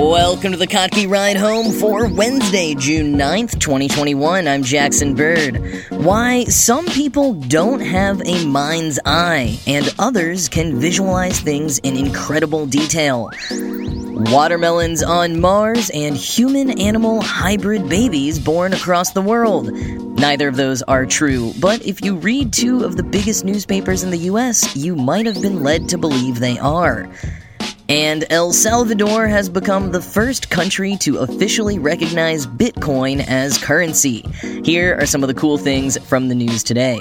Welcome to the Kottke Ride Home for Wednesday, June 9th, 2021. I'm Jackson Bird. Why some people don't have a mind's eye and others can visualize things in incredible detail. Watermelons on Mars and human animal hybrid babies born across the world. Neither of those are true, but if you read two of the biggest newspapers in the US, you might have been led to believe they are. And El Salvador has become the first country to officially recognize Bitcoin as currency. Here are some of the cool things from the news today.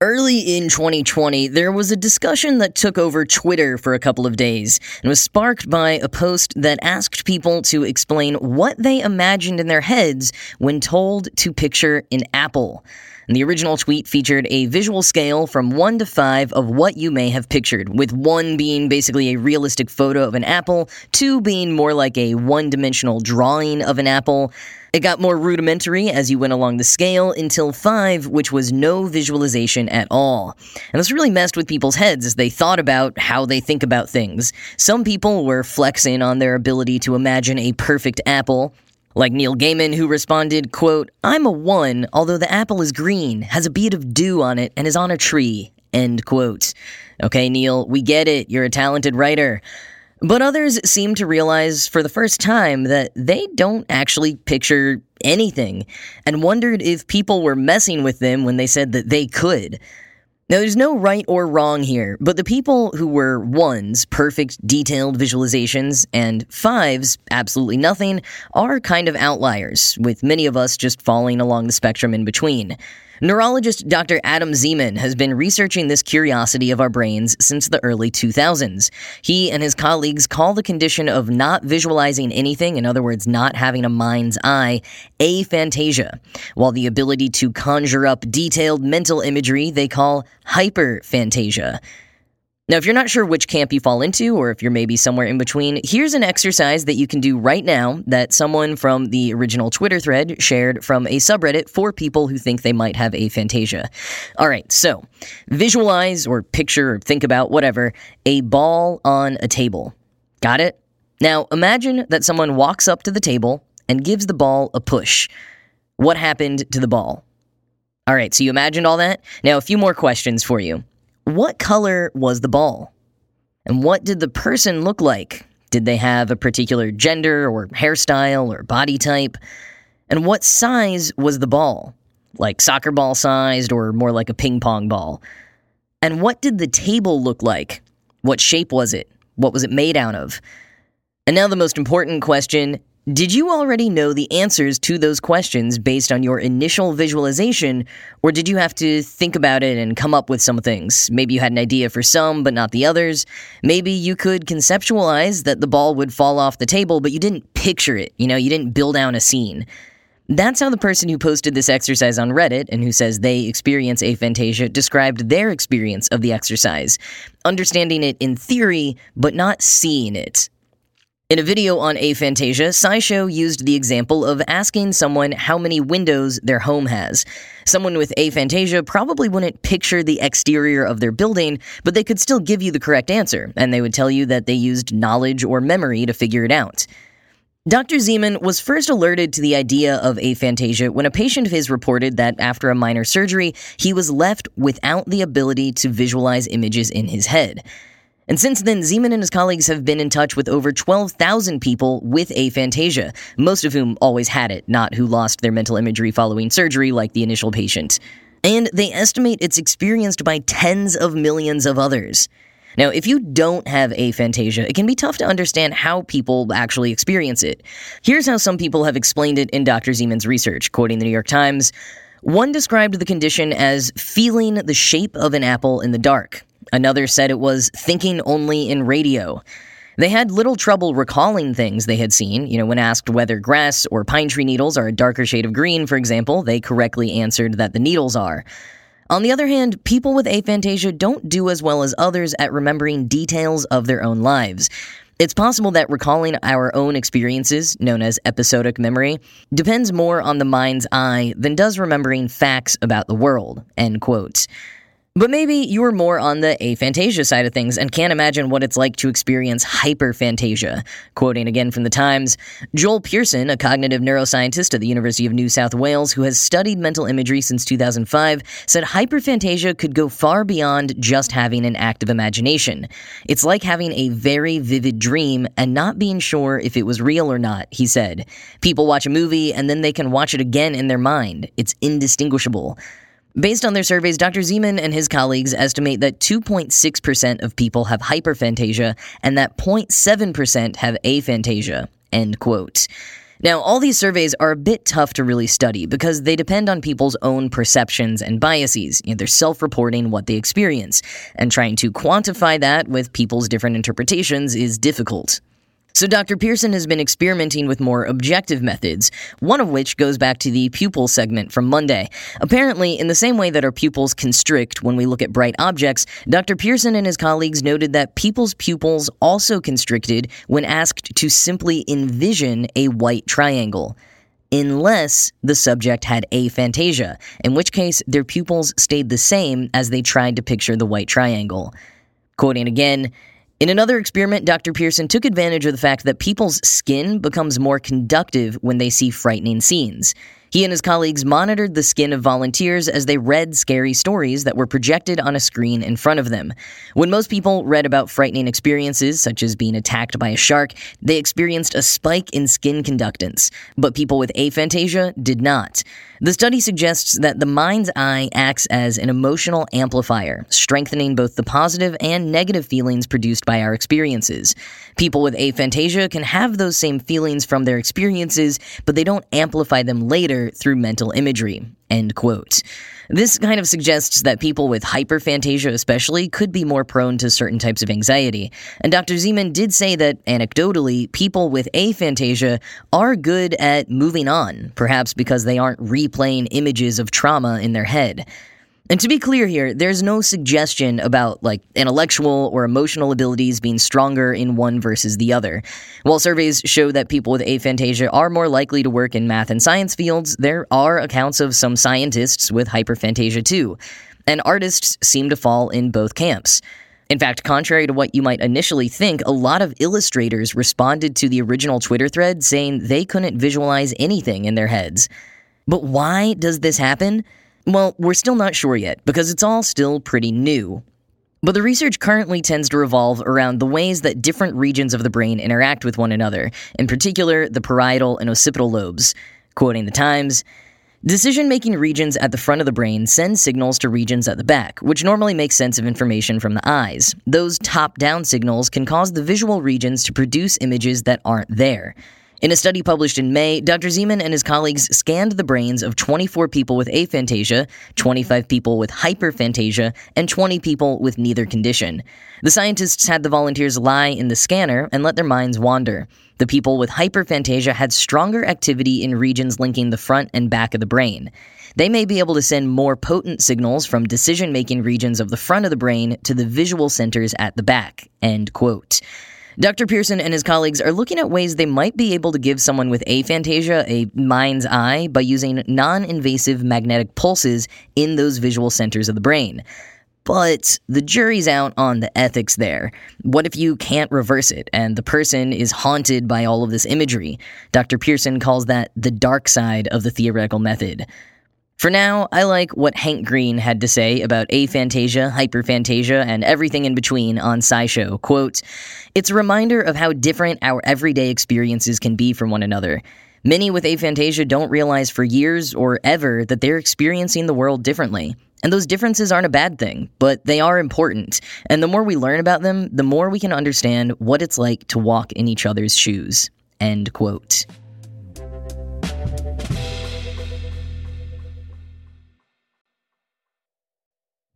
Early in 2020, there was a discussion that took over Twitter for a couple of days and was sparked by a post that asked people to explain what they imagined in their heads when told to picture an apple. And the original tweet featured a visual scale from 1 to 5 of what you may have pictured, with 1 being basically a realistic photo of an apple, 2 being more like a one dimensional drawing of an apple. It got more rudimentary as you went along the scale until 5, which was no visualization at all. And this really messed with people's heads as they thought about how they think about things. Some people were flexing on their ability to imagine a perfect apple, like Neil Gaiman, who responded, quote, I'm a one, although the apple is green, has a bead of dew on it, and is on a tree, end quote. Okay, Neil, we get it. You're a talented writer. But others seem to realize for the first time that they don't actually picture anything, and wondered if people were messing with them when they said that they could. Now, there's no right or wrong here, but the people who were ones, perfect, detailed visualizations, and fives, absolutely nothing, are kind of outliers, with many of us just falling along the spectrum in between. Neurologist Dr. Adam Zeman has been researching this curiosity of our brains since the early 2000s. He and his colleagues call the condition of not visualizing anything, in other words, not having a mind's eye, aphantasia, while the ability to conjure up detailed mental imagery they call hyperphantasia. Now, if you're not sure which camp you fall into, or if you're maybe somewhere in between, here's an exercise that you can do right now that someone from the original Twitter thread shared from a subreddit for people who think they might have aphantasia. All right, so visualize or picture or think about whatever a ball on a table. Got it? Now, imagine that someone walks up to the table and gives the ball a push. What happened to the ball? All right, so you imagined all that? Now, a few more questions for you. What color was the ball? And what did the person look like? Did they have a particular gender or hairstyle or body type? And what size was the ball? Like soccer ball sized or more like a ping pong ball? And what did the table look like? What shape was it? What was it made out of? And now the most important question did you already know the answers to those questions based on your initial visualization, or did you have to think about it and come up with some things? Maybe you had an idea for some, but not the others. Maybe you could conceptualize that the ball would fall off the table, but you didn't picture it. You know, you didn't build out a scene. That's how the person who posted this exercise on Reddit and who says they experience aphantasia described their experience of the exercise, understanding it in theory, but not seeing it. In a video on aphantasia, SciShow used the example of asking someone how many windows their home has. Someone with aphantasia probably wouldn't picture the exterior of their building, but they could still give you the correct answer, and they would tell you that they used knowledge or memory to figure it out. Dr. Zeman was first alerted to the idea of aphantasia when a patient of his reported that after a minor surgery, he was left without the ability to visualize images in his head. And since then, Zeman and his colleagues have been in touch with over 12,000 people with aphantasia, most of whom always had it, not who lost their mental imagery following surgery like the initial patient. And they estimate it's experienced by tens of millions of others. Now, if you don't have aphantasia, it can be tough to understand how people actually experience it. Here's how some people have explained it in Dr. Zeman's research, quoting the New York Times. One described the condition as feeling the shape of an apple in the dark. Another said it was thinking only in radio. They had little trouble recalling things they had seen. You know, when asked whether grass or pine tree needles are a darker shade of green, for example, they correctly answered that the needles are. On the other hand, people with aphantasia don't do as well as others at remembering details of their own lives. It's possible that recalling our own experiences, known as episodic memory, depends more on the mind's eye than does remembering facts about the world. End quote. But maybe you're more on the aphantasia side of things and can't imagine what it's like to experience hyperphantasia. Quoting again from the Times, Joel Pearson, a cognitive neuroscientist at the University of New South Wales who has studied mental imagery since 2005, said hyperphantasia could go far beyond just having an active imagination. It's like having a very vivid dream and not being sure if it was real or not, he said. People watch a movie and then they can watch it again in their mind. It's indistinguishable. Based on their surveys, Dr. Zeman and his colleagues estimate that 2.6% of people have hyperphantasia and that 0.7% have aphantasia. End quote. Now, all these surveys are a bit tough to really study because they depend on people's own perceptions and biases. You know, they're self reporting what they experience, and trying to quantify that with people's different interpretations is difficult. So Dr. Pearson has been experimenting with more objective methods, one of which goes back to the pupil segment from Monday. Apparently, in the same way that our pupils constrict when we look at bright objects, Dr. Pearson and his colleagues noted that people's pupils also constricted when asked to simply envision a white triangle unless the subject had aphantasia, in which case their pupils stayed the same as they tried to picture the white triangle. Quoting again, in another experiment, Dr. Pearson took advantage of the fact that people's skin becomes more conductive when they see frightening scenes. He and his colleagues monitored the skin of volunteers as they read scary stories that were projected on a screen in front of them. When most people read about frightening experiences, such as being attacked by a shark, they experienced a spike in skin conductance, but people with aphantasia did not. The study suggests that the mind's eye acts as an emotional amplifier, strengthening both the positive and negative feelings produced by our experiences. People with aphantasia can have those same feelings from their experiences, but they don't amplify them later through mental imagery. End quote. This kind of suggests that people with hyperphantasia, especially, could be more prone to certain types of anxiety. And Dr. Zeman did say that, anecdotally, people with aphantasia are good at moving on, perhaps because they aren't replaying images of trauma in their head. And to be clear here, there's no suggestion about like intellectual or emotional abilities being stronger in one versus the other. While surveys show that people with aphantasia are more likely to work in math and science fields, there are accounts of some scientists with hyperphantasia too. And artists seem to fall in both camps. In fact, contrary to what you might initially think, a lot of illustrators responded to the original Twitter thread saying they couldn't visualize anything in their heads. But why does this happen? Well, we're still not sure yet, because it's all still pretty new. But the research currently tends to revolve around the ways that different regions of the brain interact with one another, in particular the parietal and occipital lobes. Quoting the Times, Decision making regions at the front of the brain send signals to regions at the back, which normally make sense of information from the eyes. Those top down signals can cause the visual regions to produce images that aren't there. In a study published in May, Dr. Zeman and his colleagues scanned the brains of 24 people with aphantasia, 25 people with hyperphantasia, and 20 people with neither condition. The scientists had the volunteers lie in the scanner and let their minds wander. The people with hyperphantasia had stronger activity in regions linking the front and back of the brain. They may be able to send more potent signals from decision making regions of the front of the brain to the visual centers at the back. End quote. Dr. Pearson and his colleagues are looking at ways they might be able to give someone with aphantasia a mind's eye by using non invasive magnetic pulses in those visual centers of the brain. But the jury's out on the ethics there. What if you can't reverse it and the person is haunted by all of this imagery? Dr. Pearson calls that the dark side of the theoretical method. For now, I like what Hank Green had to say about aphantasia, hyperphantasia, and everything in between on SciShow. Quote, It's a reminder of how different our everyday experiences can be from one another. Many with aphantasia don't realize for years or ever that they're experiencing the world differently. And those differences aren't a bad thing, but they are important. And the more we learn about them, the more we can understand what it's like to walk in each other's shoes. End quote.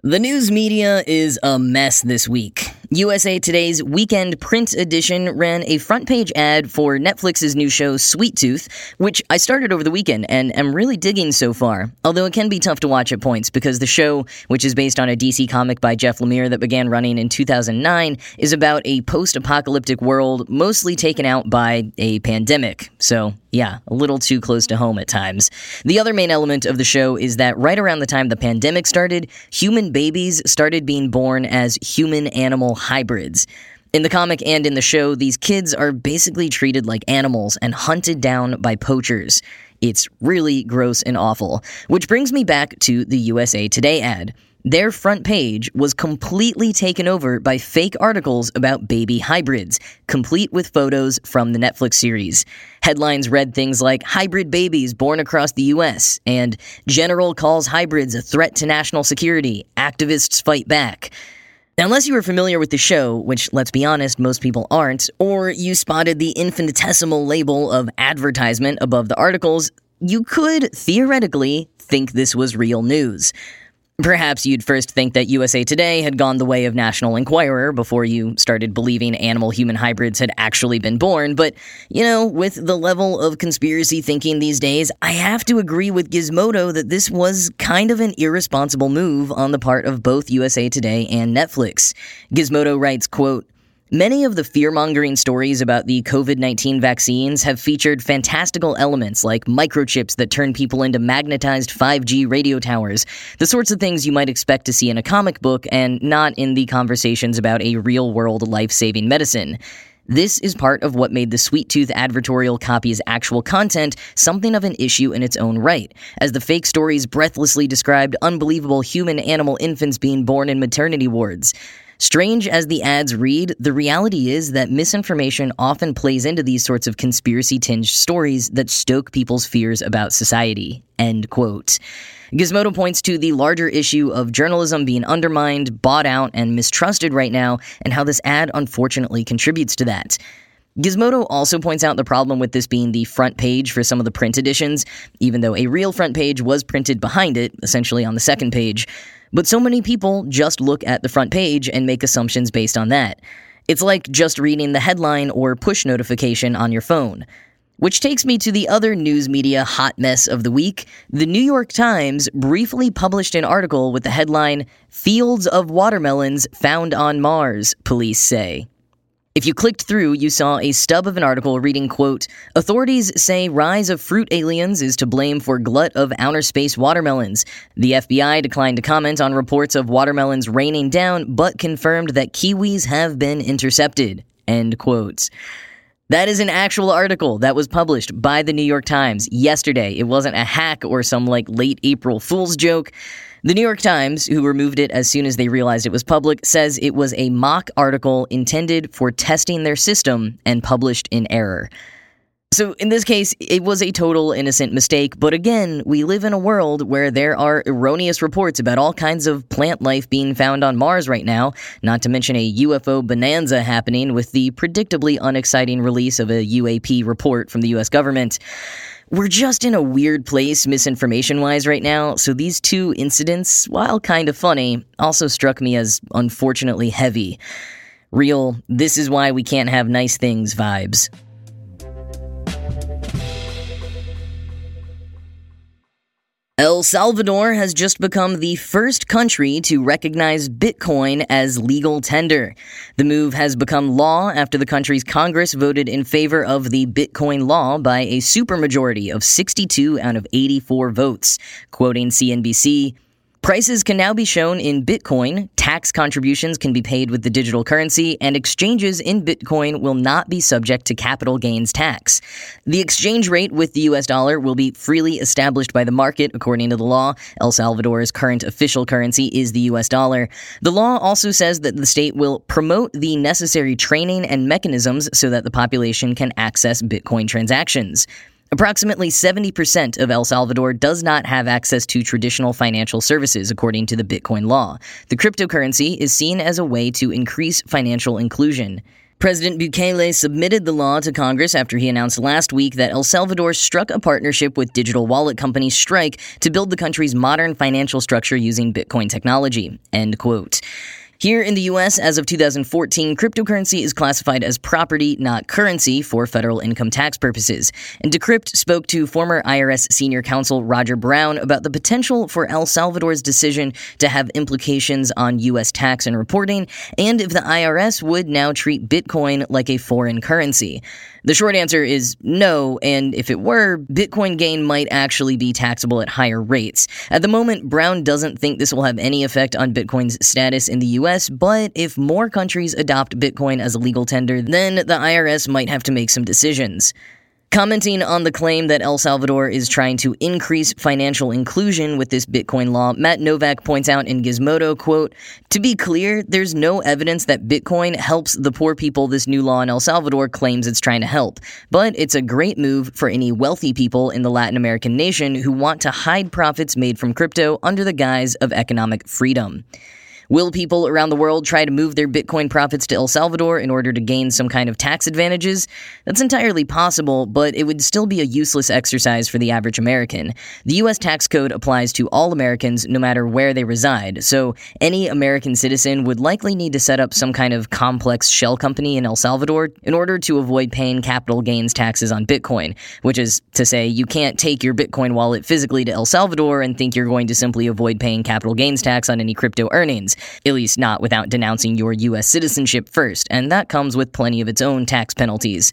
The news media is a mess this week. USA Today's weekend print edition ran a front page ad for Netflix's new show Sweet Tooth, which I started over the weekend and am really digging so far. Although it can be tough to watch at points because the show, which is based on a DC comic by Jeff Lemire that began running in 2009, is about a post apocalyptic world mostly taken out by a pandemic. So Yeah, a little too close to home at times. The other main element of the show is that right around the time the pandemic started, human babies started being born as human animal hybrids. In the comic and in the show, these kids are basically treated like animals and hunted down by poachers. It's really gross and awful. Which brings me back to the USA Today ad. Their front page was completely taken over by fake articles about baby hybrids, complete with photos from the Netflix series. Headlines read things like Hybrid babies born across the US and General calls hybrids a threat to national security, activists fight back. Now, unless you were familiar with the show, which let's be honest, most people aren't, or you spotted the infinitesimal label of advertisement above the articles, you could theoretically think this was real news. Perhaps you'd first think that USA Today had gone the way of National Enquirer before you started believing animal human hybrids had actually been born, but, you know, with the level of conspiracy thinking these days, I have to agree with Gizmodo that this was kind of an irresponsible move on the part of both USA Today and Netflix. Gizmodo writes, quote, Many of the fear mongering stories about the COVID 19 vaccines have featured fantastical elements like microchips that turn people into magnetized 5G radio towers, the sorts of things you might expect to see in a comic book and not in the conversations about a real world life saving medicine. This is part of what made the Sweet Tooth advertorial copy's actual content something of an issue in its own right, as the fake stories breathlessly described unbelievable human animal infants being born in maternity wards. Strange as the ads read, the reality is that misinformation often plays into these sorts of conspiracy tinged stories that stoke people's fears about society. End quote. Gizmodo points to the larger issue of journalism being undermined, bought out, and mistrusted right now, and how this ad unfortunately contributes to that. Gizmodo also points out the problem with this being the front page for some of the print editions, even though a real front page was printed behind it, essentially on the second page. But so many people just look at the front page and make assumptions based on that. It's like just reading the headline or push notification on your phone. Which takes me to the other news media hot mess of the week. The New York Times briefly published an article with the headline Fields of Watermelons Found on Mars, police say. If you clicked through, you saw a stub of an article reading, quote, Authorities say rise of fruit aliens is to blame for glut of outer space watermelons. The FBI declined to comment on reports of watermelons raining down, but confirmed that kiwis have been intercepted. End quote. That is an actual article that was published by the New York Times yesterday. It wasn't a hack or some like late April Fool's joke. The New York Times, who removed it as soon as they realized it was public, says it was a mock article intended for testing their system and published in error. So, in this case, it was a total innocent mistake, but again, we live in a world where there are erroneous reports about all kinds of plant life being found on Mars right now, not to mention a UFO bonanza happening with the predictably unexciting release of a UAP report from the US government. We're just in a weird place misinformation wise right now, so these two incidents, while kind of funny, also struck me as unfortunately heavy. Real, this is why we can't have nice things vibes. El Salvador has just become the first country to recognize Bitcoin as legal tender. The move has become law after the country's Congress voted in favor of the Bitcoin law by a supermajority of 62 out of 84 votes. Quoting CNBC, Prices can now be shown in Bitcoin, tax contributions can be paid with the digital currency, and exchanges in Bitcoin will not be subject to capital gains tax. The exchange rate with the US dollar will be freely established by the market, according to the law. El Salvador's current official currency is the US dollar. The law also says that the state will promote the necessary training and mechanisms so that the population can access Bitcoin transactions. Approximately 70% of El Salvador does not have access to traditional financial services, according to the Bitcoin law. The cryptocurrency is seen as a way to increase financial inclusion. President Bukele submitted the law to Congress after he announced last week that El Salvador struck a partnership with digital wallet company Strike to build the country's modern financial structure using Bitcoin technology. End quote. Here in the US, as of 2014, cryptocurrency is classified as property, not currency, for federal income tax purposes. And Decrypt spoke to former IRS senior counsel Roger Brown about the potential for El Salvador's decision to have implications on US tax and reporting, and if the IRS would now treat Bitcoin like a foreign currency. The short answer is no, and if it were, Bitcoin gain might actually be taxable at higher rates. At the moment, Brown doesn't think this will have any effect on Bitcoin's status in the US, but if more countries adopt Bitcoin as a legal tender, then the IRS might have to make some decisions. Commenting on the claim that El Salvador is trying to increase financial inclusion with this Bitcoin law, Matt Novak points out in Gizmodo, quote, To be clear, there's no evidence that Bitcoin helps the poor people this new law in El Salvador claims it's trying to help. But it's a great move for any wealthy people in the Latin American nation who want to hide profits made from crypto under the guise of economic freedom. Will people around the world try to move their Bitcoin profits to El Salvador in order to gain some kind of tax advantages? That's entirely possible, but it would still be a useless exercise for the average American. The U.S. tax code applies to all Americans no matter where they reside, so any American citizen would likely need to set up some kind of complex shell company in El Salvador in order to avoid paying capital gains taxes on Bitcoin, which is to say, you can't take your Bitcoin wallet physically to El Salvador and think you're going to simply avoid paying capital gains tax on any crypto earnings at least not without denouncing your U.S. citizenship first, and that comes with plenty of its own tax penalties.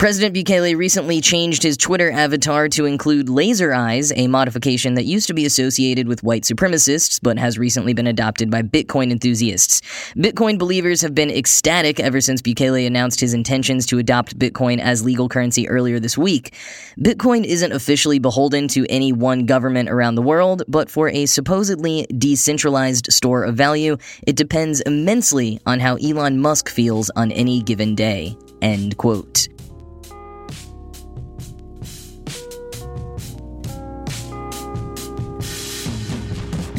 President Bukele recently changed his Twitter avatar to include laser eyes, a modification that used to be associated with white supremacists but has recently been adopted by Bitcoin enthusiasts. Bitcoin believers have been ecstatic ever since Bukele announced his intentions to adopt Bitcoin as legal currency earlier this week. Bitcoin isn't officially beholden to any one government around the world, but for a supposedly decentralized store of value, it depends immensely on how Elon Musk feels on any given day. End quote.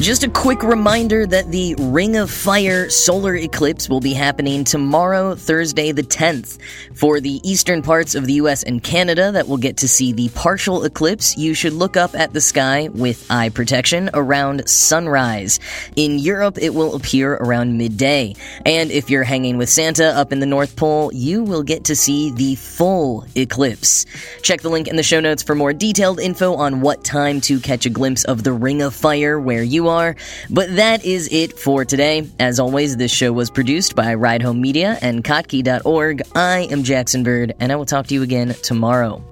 Just a quick reminder that the Ring of Fire solar eclipse will be happening tomorrow, Thursday the 10th. For the eastern parts of the US and Canada that will get to see the partial eclipse, you should look up at the sky with eye protection around sunrise. In Europe, it will appear around midday. And if you're hanging with Santa up in the North Pole, you will get to see the full eclipse. Check the link in the show notes for more detailed info on what time to catch a glimpse of the Ring of Fire where you are. But that is it for today. As always, this show was produced by Ride Home Media and Kottke.org. I am Jackson Bird, and I will talk to you again tomorrow.